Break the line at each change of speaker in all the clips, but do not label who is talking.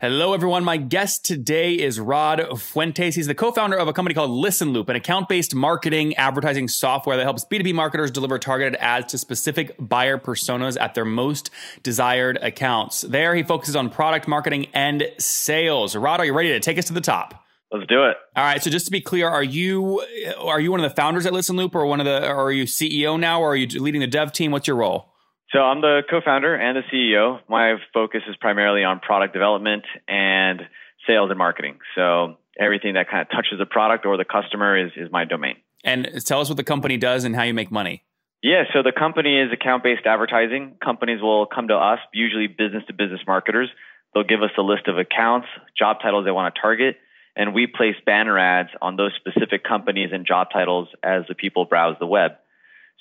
Hello, everyone. My guest today is Rod Fuentes. He's the co founder of a company called Listen Loop, an account based marketing advertising software that helps B2B marketers deliver targeted ads to specific buyer personas at their most desired accounts. There, he focuses on product marketing and sales. Rod, are you ready to take us to the top?
Let's do it.
All right. So just to be clear, are you are you one of the founders at Listen Loop, or one of the, or are you CEO now, or are you leading the dev team? What's your role?
So I'm the co-founder and the CEO. My focus is primarily on product development and sales and marketing. So everything that kind of touches the product or the customer is is my domain.
And tell us what the company does and how you make money.
Yeah, so the company is account-based advertising. Companies will come to us, usually business-to-business marketers. They'll give us a list of accounts, job titles they want to target, and we place banner ads on those specific companies and job titles as the people browse the web.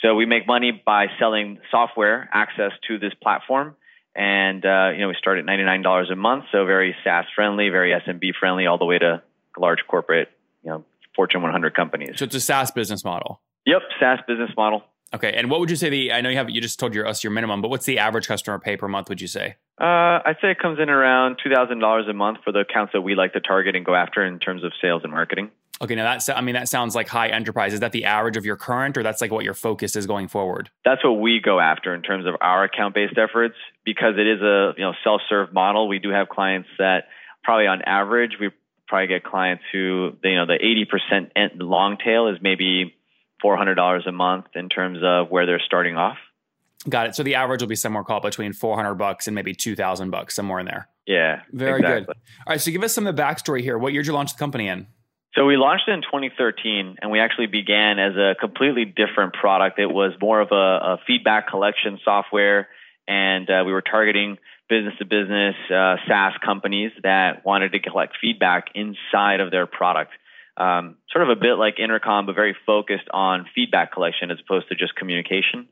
So we make money by selling software access to this platform. And, uh, you know, we start at $99 a month. So very SaaS friendly, very SMB friendly, all the way to large corporate, you know, Fortune 100 companies.
So it's a SaaS business model.
Yep. SaaS business model.
Okay. And what would you say the, I know you have, you just told your, us your minimum, but what's the average customer pay per month, would you say?
Uh, I'd say it comes in around $2,000 a month for the accounts that we like to target and go after in terms of sales and marketing.
Okay, now that's I mean that sounds like high enterprise. Is that the average of your current, or that's like what your focus is going forward?
That's what we go after in terms of our account-based efforts because it is a you know self-serve model. We do have clients that probably on average we probably get clients who you know the 80% long tail is maybe $400 a month in terms of where they're starting off.
Got it. So the average will be somewhere called between 400 bucks and maybe 2000 bucks somewhere in there.
Yeah.
Very exactly. good. All right, so give us some of the backstory here. What year did you launch the company in?
So we launched it in 2013, and we actually began as a completely different product. It was more of a, a feedback collection software, and uh, we were targeting business to business uh, SaaS companies that wanted to collect feedback inside of their product. Um, sort of a bit like Intercom, but very focused on feedback collection as opposed to just communication.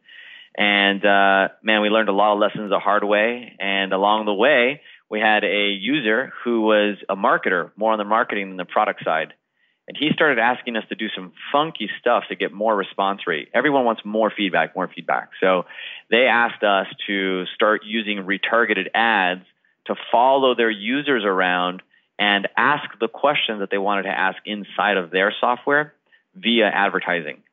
And uh, man, we learned a lot of lessons the hard way. And along the way, we had a user who was a marketer, more on the marketing than the product side. And he started asking us to do some funky stuff to get more response rate. Everyone wants more feedback, more feedback. So they asked us to start using retargeted ads to follow their users around and ask the questions that they wanted to ask inside of their software via advertising.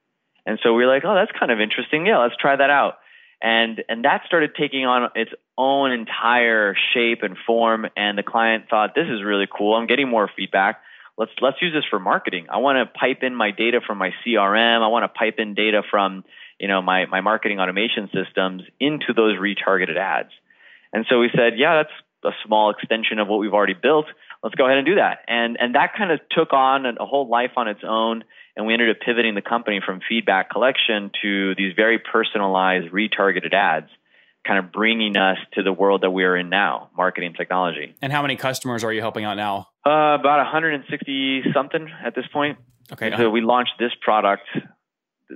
And so we are like, oh, that's kind of interesting. Yeah, let's try that out. And and that started taking on its own entire shape and form. And the client thought, this is really cool. I'm getting more feedback let's let's use this for marketing. I want to pipe in my data from my CRM. I want to pipe in data from you know my my marketing automation systems into those retargeted ads. And so we said, yeah, that's a small extension of what we've already built. Let's go ahead and do that. And and that kind of took on a whole life on its own. And we ended up pivoting the company from feedback collection to these very personalized retargeted ads kind of bringing us to the world that we're in now, marketing technology.
And how many customers are you helping out now?
Uh, about 160 something at this point.
Okay.
So we launched this product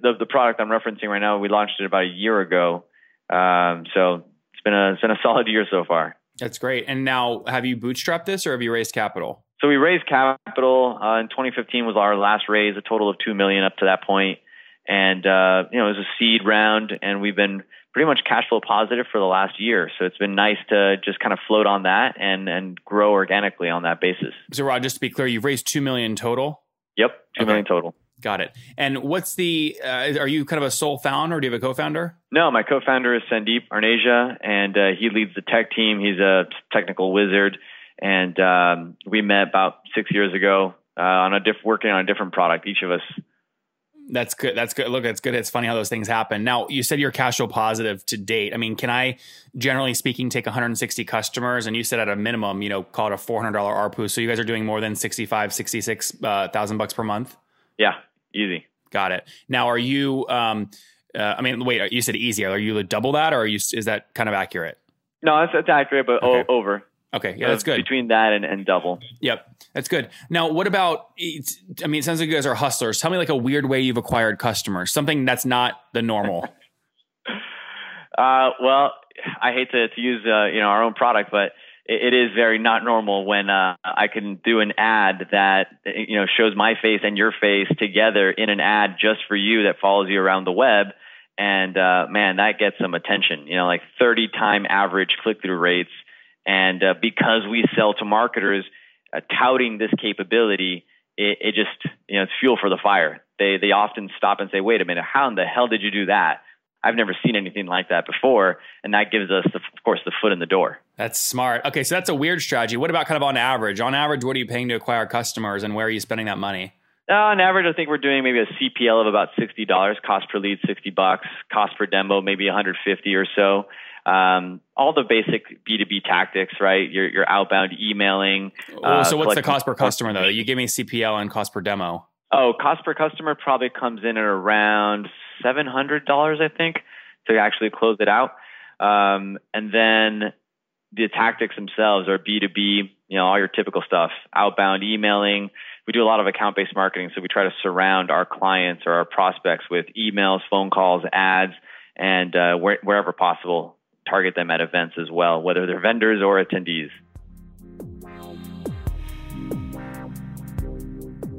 the the product I'm referencing right now, we launched it about a year ago. Um, so it's been a it's been a solid year so far.
That's great. And now, have you bootstrapped this, or have you raised capital?
So we raised capital uh, in 2015 was our last raise, a total of two million up to that point, and uh, you know it was a seed round, and we've been pretty much cash flow positive for the last year. So it's been nice to just kind of float on that and and grow organically on that basis.
So Rod, just to be clear, you've raised two million total.
Yep, two okay. million total.
Got it. And what's the? Uh, are you kind of a sole founder? Or do you have a co-founder?
No, my co-founder is Sandeep Arneja, and uh, he leads the tech team. He's a technical wizard, and um, we met about six years ago uh, on a diff- working on a different product. Each of us.
That's good. That's good. Look, it's good. It's funny how those things happen. Now, you said you're cash flow positive to date. I mean, can I, generally speaking, take 160 customers, and you said at a minimum, you know, call it a $400 ARPU. So you guys are doing more than 65, 66 uh, thousand bucks per month.
Yeah, easy.
Got it. Now, are you? Um, uh, I mean, wait. You said easy. Are you double that, or are you? Is that kind of accurate?
No, that's, that's accurate, but okay. o- over.
Okay, yeah, that's good.
Between that and, and double.
Yep, that's good. Now, what about? I mean, it sounds like you guys are hustlers. Tell me like a weird way you've acquired customers. Something that's not the normal.
uh, well, I hate to, to use uh, you know our own product, but it is very not normal when uh, I can do an ad that you know shows my face and your face together in an ad just for you that follows you around the web, and uh, man, that gets some attention. You know, like 30 time average click through rates, and uh, because we sell to marketers, uh, touting this capability, it, it just you know it's fuel for the fire. They they often stop and say, wait a minute, how in the hell did you do that? I've never seen anything like that before, and that gives us, the, of course, the foot in the door.
That's smart. Okay, so that's a weird strategy. What about kind of on average? On average, what are you paying to acquire customers, and where are you spending that money?
Uh, on average, I think we're doing maybe a CPL of about sixty dollars, cost per lead sixty bucks, cost per demo maybe one hundred fifty or so. Um, all the basic B two B tactics, right? Your your outbound emailing.
Oh, so what's the cost per customer though? You give me CPL and cost per demo.
Oh, cost per customer probably comes in at around seven hundred dollars, I think, to actually close it out. Um, and then the tactics themselves are B two B, you know, all your typical stuff, outbound emailing. We do a lot of account based marketing, so we try to surround our clients or our prospects with emails, phone calls, ads, and uh, where, wherever possible, target them at events as well, whether they're vendors or attendees.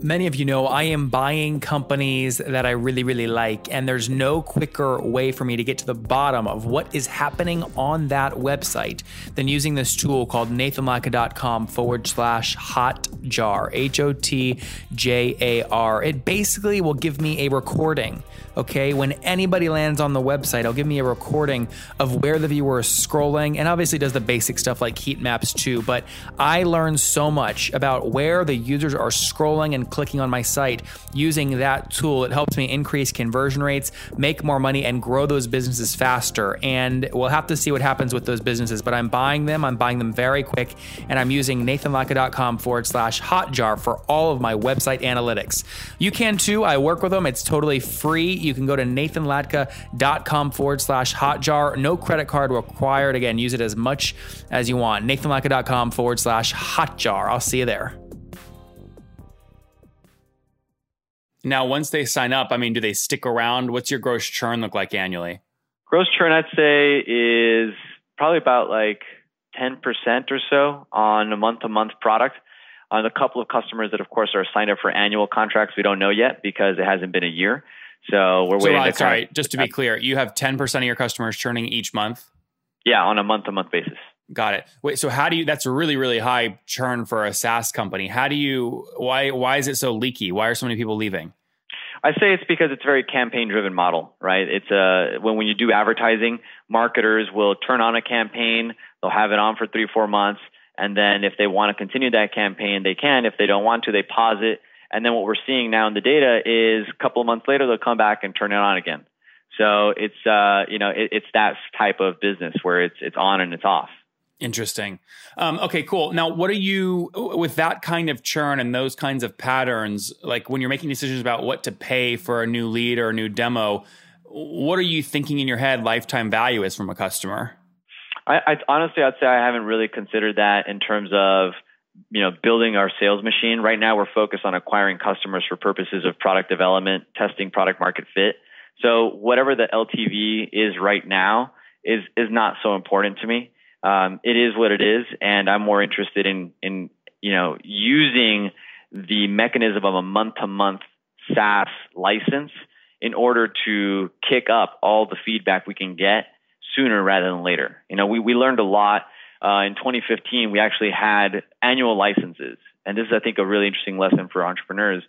Many of you know I am buying companies that I really, really like, and there's no quicker way for me to get to the bottom of what is happening on that website than using this tool called nathanlatka.com forward slash hotjar, H O T J A R. It basically will give me a recording Okay, when anybody lands on the website, it'll give me a recording of where the viewer is scrolling and obviously does the basic stuff like heat maps too. But I learned so much about where the users are scrolling and clicking on my site using that tool. It helps me increase conversion rates, make more money, and grow those businesses faster. And we'll have to see what happens with those businesses. But I'm buying them, I'm buying them very quick, and I'm using nathanlatka.com forward slash hotjar for all of my website analytics. You can too. I work with them, it's totally free you can go to nathanlatka.com forward slash hotjar. No credit card required. Again, use it as much as you want. nathanlatka.com forward slash hotjar. I'll see you there. Now, once they sign up, I mean, do they stick around? What's your gross churn look like annually?
Gross churn, I'd say, is probably about like 10% or so on a month to month product. On a couple of customers that, of course, are signed up for annual contracts, we don't know yet because it hasn't been a year. So we're waiting. So,
to sorry, of, just to be clear, you have 10% of your customers churning each month?
Yeah, on a month to month basis.
Got it. Wait, so how do you that's a really really high churn for a SaaS company. How do you why why is it so leaky? Why are so many people leaving?
I say it's because it's a very campaign driven model, right? It's a uh, when when you do advertising, marketers will turn on a campaign, they'll have it on for 3 4 months, and then if they want to continue that campaign, they can. If they don't want to, they pause it and then what we're seeing now in the data is a couple of months later, they'll come back and turn it on again. So it's, uh, you know, it, it's that type of business where it's, it's on and it's off.
Interesting. Um, okay, cool. Now, what are you with that kind of churn and those kinds of patterns? Like when you're making decisions about what to pay for a new lead or a new demo, what are you thinking in your head lifetime value is from a customer?
I, I honestly, I'd say I haven't really considered that in terms of you know, building our sales machine. Right now, we're focused on acquiring customers for purposes of product development, testing product market fit. So whatever the LTV is right now is is not so important to me. Um, it is what it is, and I'm more interested in in you know using the mechanism of a month to month SaaS license in order to kick up all the feedback we can get sooner rather than later. You know, we, we learned a lot. Uh, in 2015, we actually had annual licenses. And this is, I think, a really interesting lesson for entrepreneurs.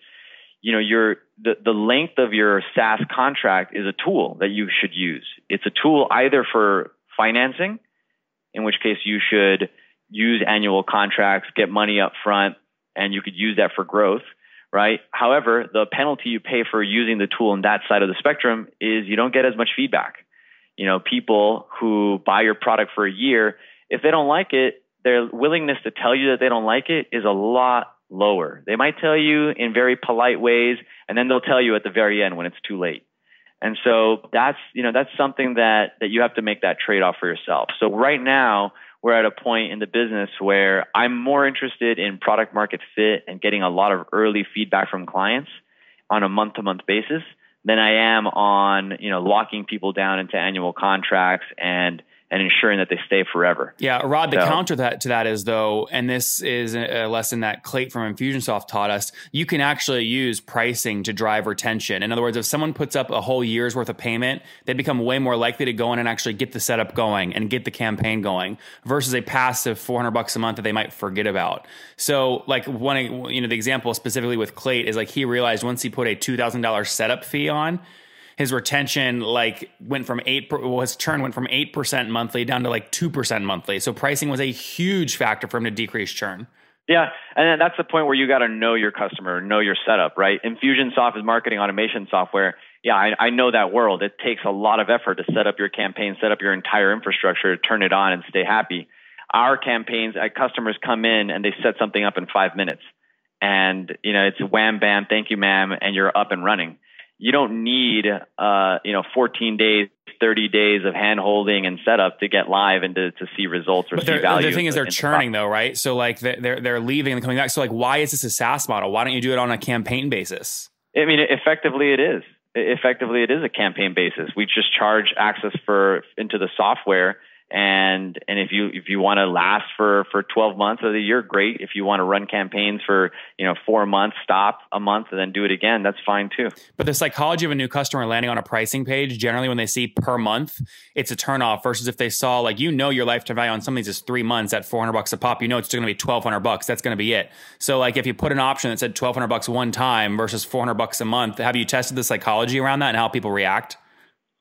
You know, your the, the length of your SaaS contract is a tool that you should use. It's a tool either for financing, in which case you should use annual contracts, get money up front, and you could use that for growth right? However, the penalty you pay for using the tool on that side of the spectrum is you don't get as much feedback. You know, people who buy your product for a year, if they don't like it, their willingness to tell you that they don't like it is a lot lower. They might tell you in very polite ways, and then they'll tell you at the very end when it's too late. And so that's, you know, that's something that, that you have to make that trade off for yourself. So right now, we're at a point in the business where I'm more interested in product market fit and getting a lot of early feedback from clients on a month to month basis than I am on, you know, locking people down into annual contracts and and ensuring that they stay forever.
Yeah, Rod, the so, counter that, to that is though, and this is a lesson that Clayton from Infusionsoft taught us, you can actually use pricing to drive retention. In other words, if someone puts up a whole year's worth of payment, they become way more likely to go in and actually get the setup going and get the campaign going versus a passive 400 bucks a month that they might forget about. So like one, you know, the example specifically with Clayton is like he realized once he put a $2,000 setup fee on, his retention like went from eight well, his churn went from eight percent monthly down to like two percent monthly. So pricing was a huge factor for him to decrease churn.
Yeah, and that's the point where you got to know your customer, know your setup, right? Infusionsoft is marketing automation software. Yeah, I, I know that world. It takes a lot of effort to set up your campaign, set up your entire infrastructure, turn it on, and stay happy. Our campaigns, uh, customers come in and they set something up in five minutes, and you know it's wham bam, thank you, ma'am, and you're up and running you don't need uh, you know 14 days 30 days of hand holding and setup to get live and to, to see results or but see value.
The thing is, they're churning the though, right? So like they're they're leaving and coming back. So like, why is this a SaaS model? Why don't you do it on a campaign basis?
I mean, effectively, it is. Effectively, it is a campaign basis. We just charge access for into the software and and if you if you want to last for for 12 months of the year great. If you want to run campaigns for you know 4 months stop a month and then do it again that's fine too.
But the psychology of a new customer landing on a pricing page generally when they see per month it's a turnoff versus if they saw like you know your lifetime value on some of these is 3 months at 400 bucks a pop you know it's still going to be 1200 bucks. That's going to be it. So like if you put an option that said 1200 bucks one time versus 400 bucks a month have you tested the psychology around that and how people react?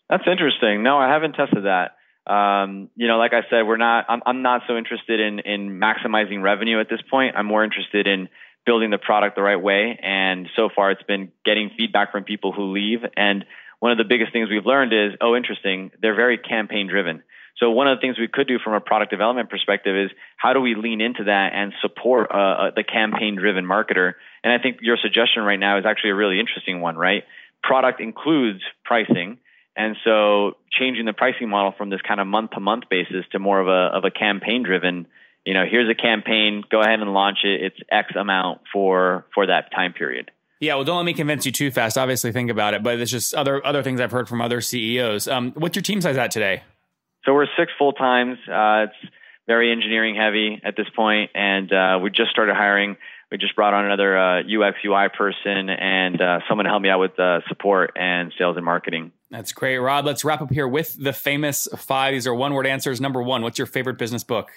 That's interesting. No i haven't tested that um, you know, like I said, we're not. I'm, I'm not so interested in in maximizing revenue at this point. I'm more interested in building the product the right way. And so far, it's been getting feedback from people who leave. And one of the biggest things we've learned is, oh, interesting. They're very campaign driven. So one of the things we could do from a product development perspective is how do we lean into that and support uh, uh the campaign driven marketer? And I think your suggestion right now is actually a really interesting one, right? Product includes pricing and so changing the pricing model from this kind of month to month basis to more of a of a campaign driven, you know, here's a campaign, go ahead and launch it. It's X amount for for that time period.
Yeah, well, don't let me convince you too fast. Obviously, think about it, but it's just other other things I've heard from other CEOs. Um, what's your team size at today?
So we're six full times. Uh, it's very engineering heavy at this point, and uh, we just started hiring we just brought on another uh, UX UI person and uh, someone to help me out with uh, support and sales and marketing.
That's great, Rod. Let's wrap up here with the famous five. These are one word answers. Number one, what's your favorite business book?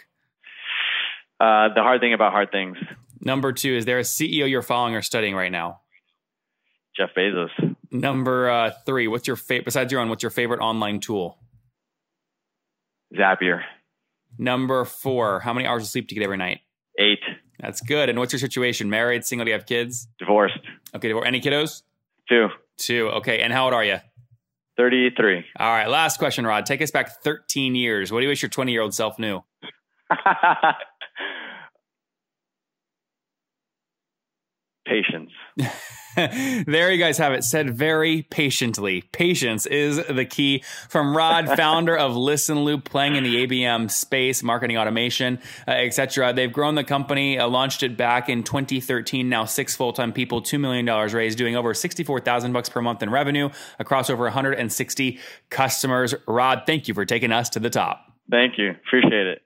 Uh, the hard thing about hard things.
Number two, is there a CEO you're following or studying right now?
Jeff Bezos.
Number uh, three, what's your favorite, besides your own, what's your favorite online tool?
Zapier.
Number four, how many hours of sleep do you get every night?
Eight.
That's good. And what's your situation? Married, single? Do you have kids?
Divorced.
Okay. Divorced. Any kiddos?
Two.
Two. Okay. And how old are you?
33.
All right. Last question, Rod. Take us back 13 years. What do you wish your 20 year old self knew?
Patience.
there you guys have it said very patiently. Patience is the key. From Rod, founder of Listen Loop, playing in the ABM space, marketing automation, uh, etc. They've grown the company, uh, launched it back in 2013. Now six full time people, two million dollars raised, doing over 64,000 bucks per month in revenue across over 160 customers. Rod, thank you for taking us to the top.
Thank you. Appreciate it.